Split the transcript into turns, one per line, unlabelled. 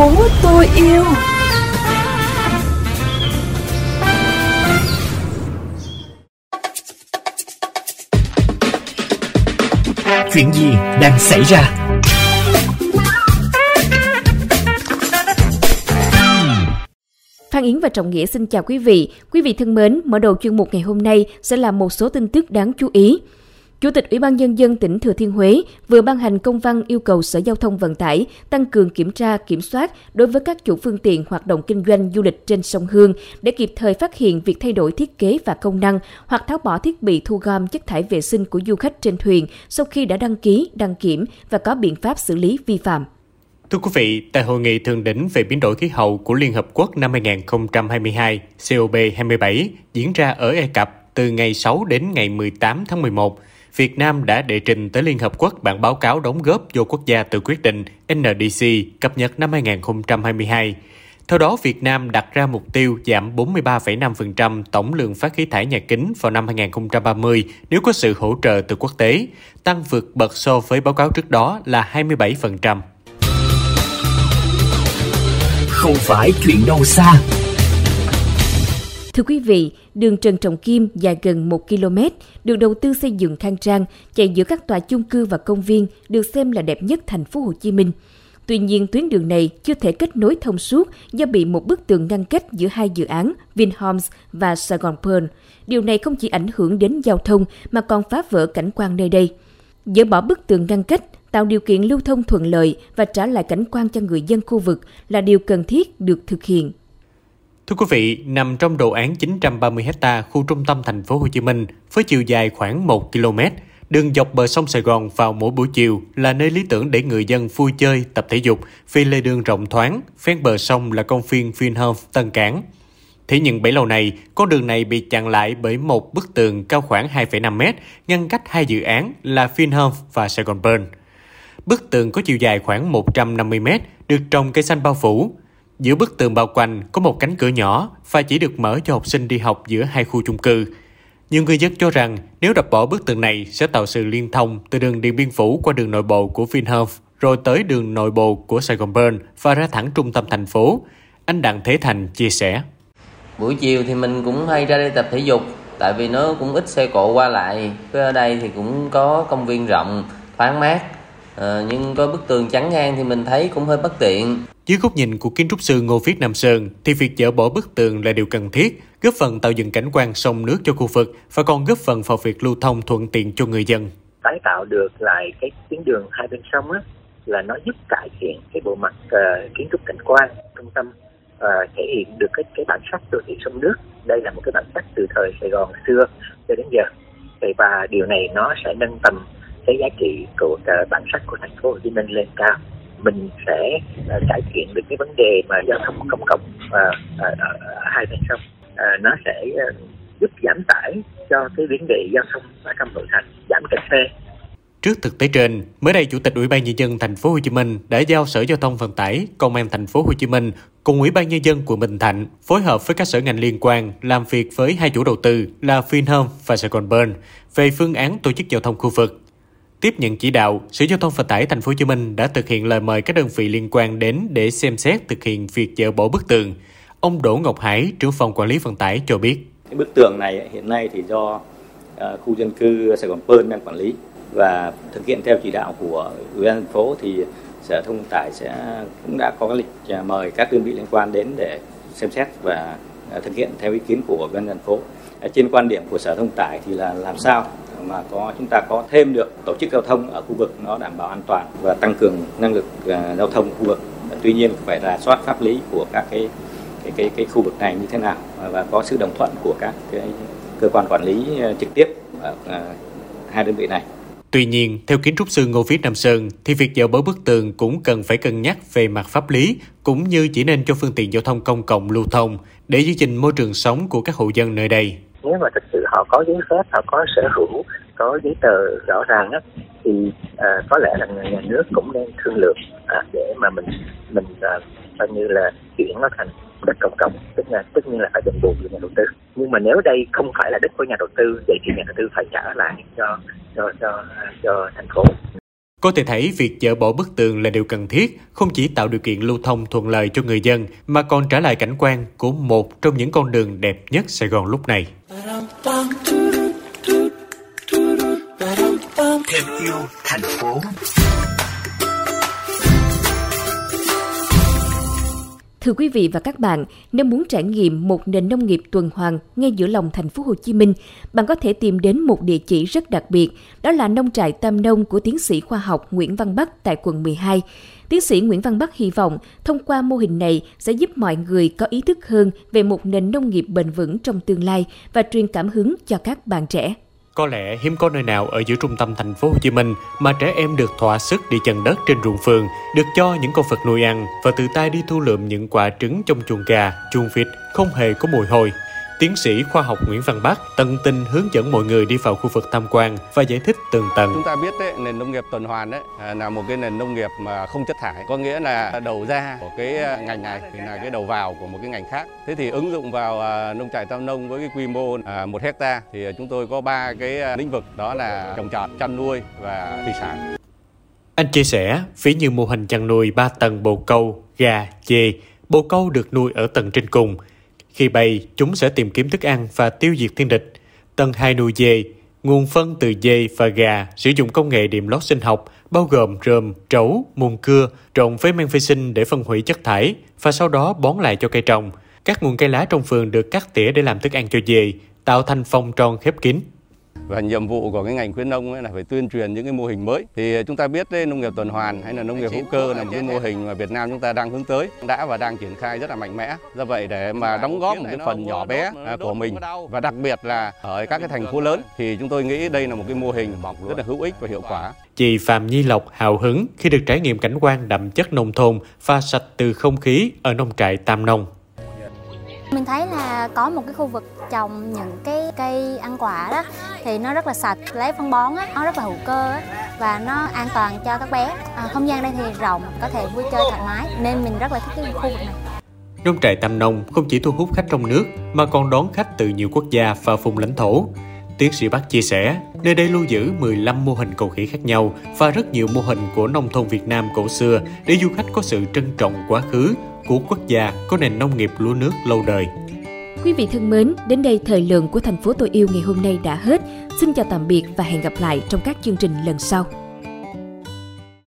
phố tôi yêu
Chuyện gì đang xảy ra
Phan Yến và Trọng Nghĩa xin chào quý vị. Quý vị thân mến, mở đầu chuyên mục ngày hôm nay sẽ là một số tin tức đáng chú ý. Chủ tịch Ủy ban Nhân dân tỉnh Thừa Thiên Huế vừa ban hành công văn yêu cầu Sở Giao thông Vận tải tăng cường kiểm tra, kiểm soát đối với các chủ phương tiện hoạt động kinh doanh du lịch trên sông Hương để kịp thời phát hiện việc thay đổi thiết kế và công năng hoặc tháo bỏ thiết bị thu gom chất thải vệ sinh của du khách trên thuyền sau khi đã đăng ký, đăng kiểm và có biện pháp xử lý vi phạm.
Thưa quý vị, tại Hội nghị Thượng đỉnh về biến đổi khí hậu của Liên Hợp Quốc năm 2022, COP27, diễn ra ở Ai Cập từ ngày 6 đến ngày 18 tháng 11, Việt Nam đã đệ trình tới Liên Hợp Quốc bản báo cáo đóng góp vô quốc gia từ quyết định NDC cập nhật năm 2022. Theo đó, Việt Nam đặt ra mục tiêu giảm 43,5% tổng lượng phát khí thải nhà kính vào năm 2030 nếu có sự hỗ trợ từ quốc tế, tăng vượt bậc so với báo cáo trước đó là 27%.
Không phải chuyện đâu xa
Thưa quý vị, đường Trần Trọng Kim dài gần 1 km, được đầu tư xây dựng khang trang, chạy giữa các tòa chung cư và công viên, được xem là đẹp nhất thành phố Hồ Chí Minh. Tuy nhiên, tuyến đường này chưa thể kết nối thông suốt do bị một bức tường ngăn cách giữa hai dự án Vinhomes và Saigon Pearl. Điều này không chỉ ảnh hưởng đến giao thông mà còn phá vỡ cảnh quan nơi đây. Dỡ bỏ bức tường ngăn cách, tạo điều kiện lưu thông thuận lợi và trả lại cảnh quan cho người dân khu vực là điều cần thiết được thực hiện.
Thưa quý vị, nằm trong đồ án 930 ha khu trung tâm thành phố Hồ Chí Minh với chiều dài khoảng 1 km, đường dọc bờ sông Sài Gòn vào mỗi buổi chiều là nơi lý tưởng để người dân vui chơi, tập thể dục vì lề đường rộng thoáng, ven bờ sông là công viên Vinhome Tân Cảng. Thế nhưng bấy lâu nay, con đường này bị chặn lại bởi một bức tường cao khoảng 2,5 mét ngăn cách hai dự án là Vinhome và Sài Gòn Burn. Bức tường có chiều dài khoảng 150 mét, được trồng cây xanh bao phủ, Giữa bức tường bao quanh có một cánh cửa nhỏ và chỉ được mở cho học sinh đi học giữa hai khu chung cư. Nhiều người dân cho rằng nếu đập bỏ bức tường này sẽ tạo sự liên thông từ đường Điện Biên Phủ qua đường nội bộ của Vinhome rồi tới đường nội bộ của Sài Gòn Burn và ra thẳng trung tâm thành phố. Anh Đặng Thế Thành chia sẻ.
Buổi chiều thì mình cũng hay ra đây tập thể dục tại vì nó cũng ít xe cộ qua lại. Ở đây thì cũng có công viên rộng, thoáng mát. À, nhưng có bức tường chắn ngang thì mình thấy cũng hơi bất tiện.
Dưới góc nhìn của kiến trúc sư Ngô Viết Nam Sơn, thì việc dỡ bỏ bức tường là điều cần thiết, góp phần tạo dựng cảnh quan sông nước cho khu vực và còn góp phần vào việc lưu thông thuận tiện cho người dân.
Tái tạo được lại cái tuyến đường hai bên sông á, là nó giúp cải thiện cái bộ mặt uh, kiến trúc cảnh quan trung tâm uh, thể hiện được cái cái bản sắc đô thị sông nước đây là một cái bản sắc từ thời Sài Gòn xưa cho đến giờ và điều này nó sẽ nâng tầm cái giá trị của ờ, bản sắc của thành phố Hồ Chí Minh lên cao mình sẽ uh, cải thiện được cái vấn đề mà giao thông công cộng uh, uh, uh, hai bên sông. Uh, nó sẽ uh, giúp giảm tải cho cái vấn đề giao thông ở trong nội thành giảm kẹt xe.
Trước thực tế trên, mới đây Chủ tịch Ủy ban nhân dân thành phố Hồ Chí Minh đã giao Sở Giao thông Vận tải, Công an thành phố Hồ Chí Minh cùng Ủy ban nhân dân quận Bình Thạnh phối hợp với các sở ngành liên quan làm việc với hai chủ đầu tư là Vinhome và Sài Gòn Burn về phương án tổ chức giao thông khu vực. Tiếp nhận chỉ đạo, Sở Giao thông Vận tải Thành phố Hồ Chí Minh đã thực hiện lời mời các đơn vị liên quan đến để xem xét thực hiện việc dỡ bỏ bức tường. Ông Đỗ Ngọc Hải, trưởng phòng quản lý vận tải cho biết.
Cái bức tường này hiện nay thì do ờ, khu dân cư Sài Gòn Pơn đang quản lý và thực hiện theo chỉ đạo của ủy ban thành phố thì Sở Thông Vận tải sẽ cũng đã có lịch ờ, mời các đơn vị liên quan đến để xem xét và ờ, thực hiện theo ý kiến của ủy ban thành phố. Trên quan điểm của Sở Thông Vận tải thì là làm sao mà có chúng ta có thêm được tổ chức giao thông ở khu vực nó đảm bảo an toàn và tăng cường năng lực uh, giao thông khu vực tuy nhiên phải rà soát pháp lý của các cái cái cái cái khu vực này như thế nào và có sự đồng thuận của các cái cơ quan quản lý uh, trực tiếp ở uh, hai đơn vị này.
Tuy nhiên, theo kiến trúc sư Ngô Viết Nam Sơn, thì việc dỡ bỏ bức tường cũng cần phải cân nhắc về mặt pháp lý, cũng như chỉ nên cho phương tiện giao thông công cộng lưu thông để giữ gìn môi trường sống của các hộ dân nơi đây
nếu mà thực sự họ có giấy phép họ có sở hữu có giấy tờ rõ ràng á thì à, có lẽ là nhà nước cũng nên thương lượng à, để mà mình mình à, coi như là chuyển nó thành đất công cộng. Tức là tất nhiên là phải đền bù cho nhà đầu tư. Nhưng mà nếu đây không phải là đất của nhà đầu tư vậy thì nhà đầu tư phải trả lại cho cho cho cho thành phố.
Có thể thấy việc dỡ bỏ bức tường là điều cần thiết, không chỉ tạo điều kiện lưu thông thuận lợi cho người dân, mà còn trả lại cảnh quan của một trong những con đường đẹp nhất Sài Gòn lúc này.
Thêm yêu thành phố.
Thưa quý vị và các bạn, nếu muốn trải nghiệm một nền nông nghiệp tuần hoàn ngay giữa lòng thành phố Hồ Chí Minh, bạn có thể tìm đến một địa chỉ rất đặc biệt, đó là nông trại Tam Nông của tiến sĩ khoa học Nguyễn Văn Bắc tại quận 12. Tiến sĩ Nguyễn Văn Bắc hy vọng thông qua mô hình này sẽ giúp mọi người có ý thức hơn về một nền nông nghiệp bền vững trong tương lai và truyền cảm hứng cho các bạn trẻ.
Có lẽ hiếm có nơi nào ở giữa trung tâm thành phố Hồ Chí Minh mà trẻ em được thỏa sức đi chân đất trên ruộng phường, được cho những con vật nuôi ăn và tự tay đi thu lượm những quả trứng trong chuồng gà, chuồng vịt không hề có mùi hôi. Tiến sĩ khoa học Nguyễn Văn Bắc tận tình hướng dẫn mọi người đi vào khu vực tham quan và giải thích tường tận.
Chúng ta biết đấy, nền nông nghiệp tuần hoàn đấy à, là một cái nền nông nghiệp mà không chất thải, có nghĩa là đầu ra của cái à, ngành này thì là cái đầu vào của một cái ngành khác. Thế thì ứng dụng vào à, nông trại tam nông với cái quy mô một hecta thì chúng tôi có ba cái lĩnh vực đó là trồng trọt, chăn nuôi và thủy sản.
Anh chia sẻ, ví như mô hình chăn nuôi 3 tầng bồ câu, gà, dê, bồ câu được nuôi ở tầng trên cùng, khi bay, chúng sẽ tìm kiếm thức ăn và tiêu diệt thiên địch. Tầng 2 nuôi dê, nguồn phân từ dê và gà sử dụng công nghệ điểm lót sinh học bao gồm rơm, trấu, mùn cưa, trộn với men vi sinh để phân hủy chất thải và sau đó bón lại cho cây trồng. Các nguồn cây lá trong vườn được cắt tỉa để làm thức ăn cho dê, tạo thành phong tròn khép kín
và nhiệm vụ của cái ngành khuyến nông ấy là phải tuyên truyền những cái mô hình mới. Thì chúng ta biết đấy, nông nghiệp tuần hoàn hay là nông nghiệp hữu cơ là một cái mô hình mà Việt Nam chúng ta đang hướng tới đã và đang triển khai rất là mạnh mẽ. Do vậy để mà đóng góp một cái phần nhỏ bé à, của mình và đặc biệt là ở các cái thành phố lớn thì chúng tôi nghĩ đây là một cái mô hình rất là hữu ích và hiệu quả.
Chị Phạm Nhi Lộc hào hứng khi được trải nghiệm cảnh quan đậm chất nông thôn pha sạch từ không khí ở nông trại Tam Nông.
Mình thấy là có một cái khu vực trồng những cái cây ăn quả đó thì nó rất là sạch, lấy phân bón á, nó rất là hữu cơ á, và nó an toàn cho các bé. À, không gian đây thì rộng, có thể vui chơi thoải mái nên mình rất là thích cái khu vực này.
Nông trại Tam Nông không chỉ thu hút khách trong nước mà còn đón khách từ nhiều quốc gia và vùng lãnh thổ. Tiến sĩ Bắc chia sẻ, nơi đây lưu giữ 15 mô hình cầu khỉ khác nhau và rất nhiều mô hình của nông thôn Việt Nam cổ xưa để du khách có sự trân trọng quá khứ của quốc gia có nền nông nghiệp lúa nước lâu đời.
Quý vị thân mến, đến đây thời lượng của thành phố tôi yêu ngày hôm nay đã hết. Xin chào tạm biệt và hẹn gặp lại trong các chương trình lần sau.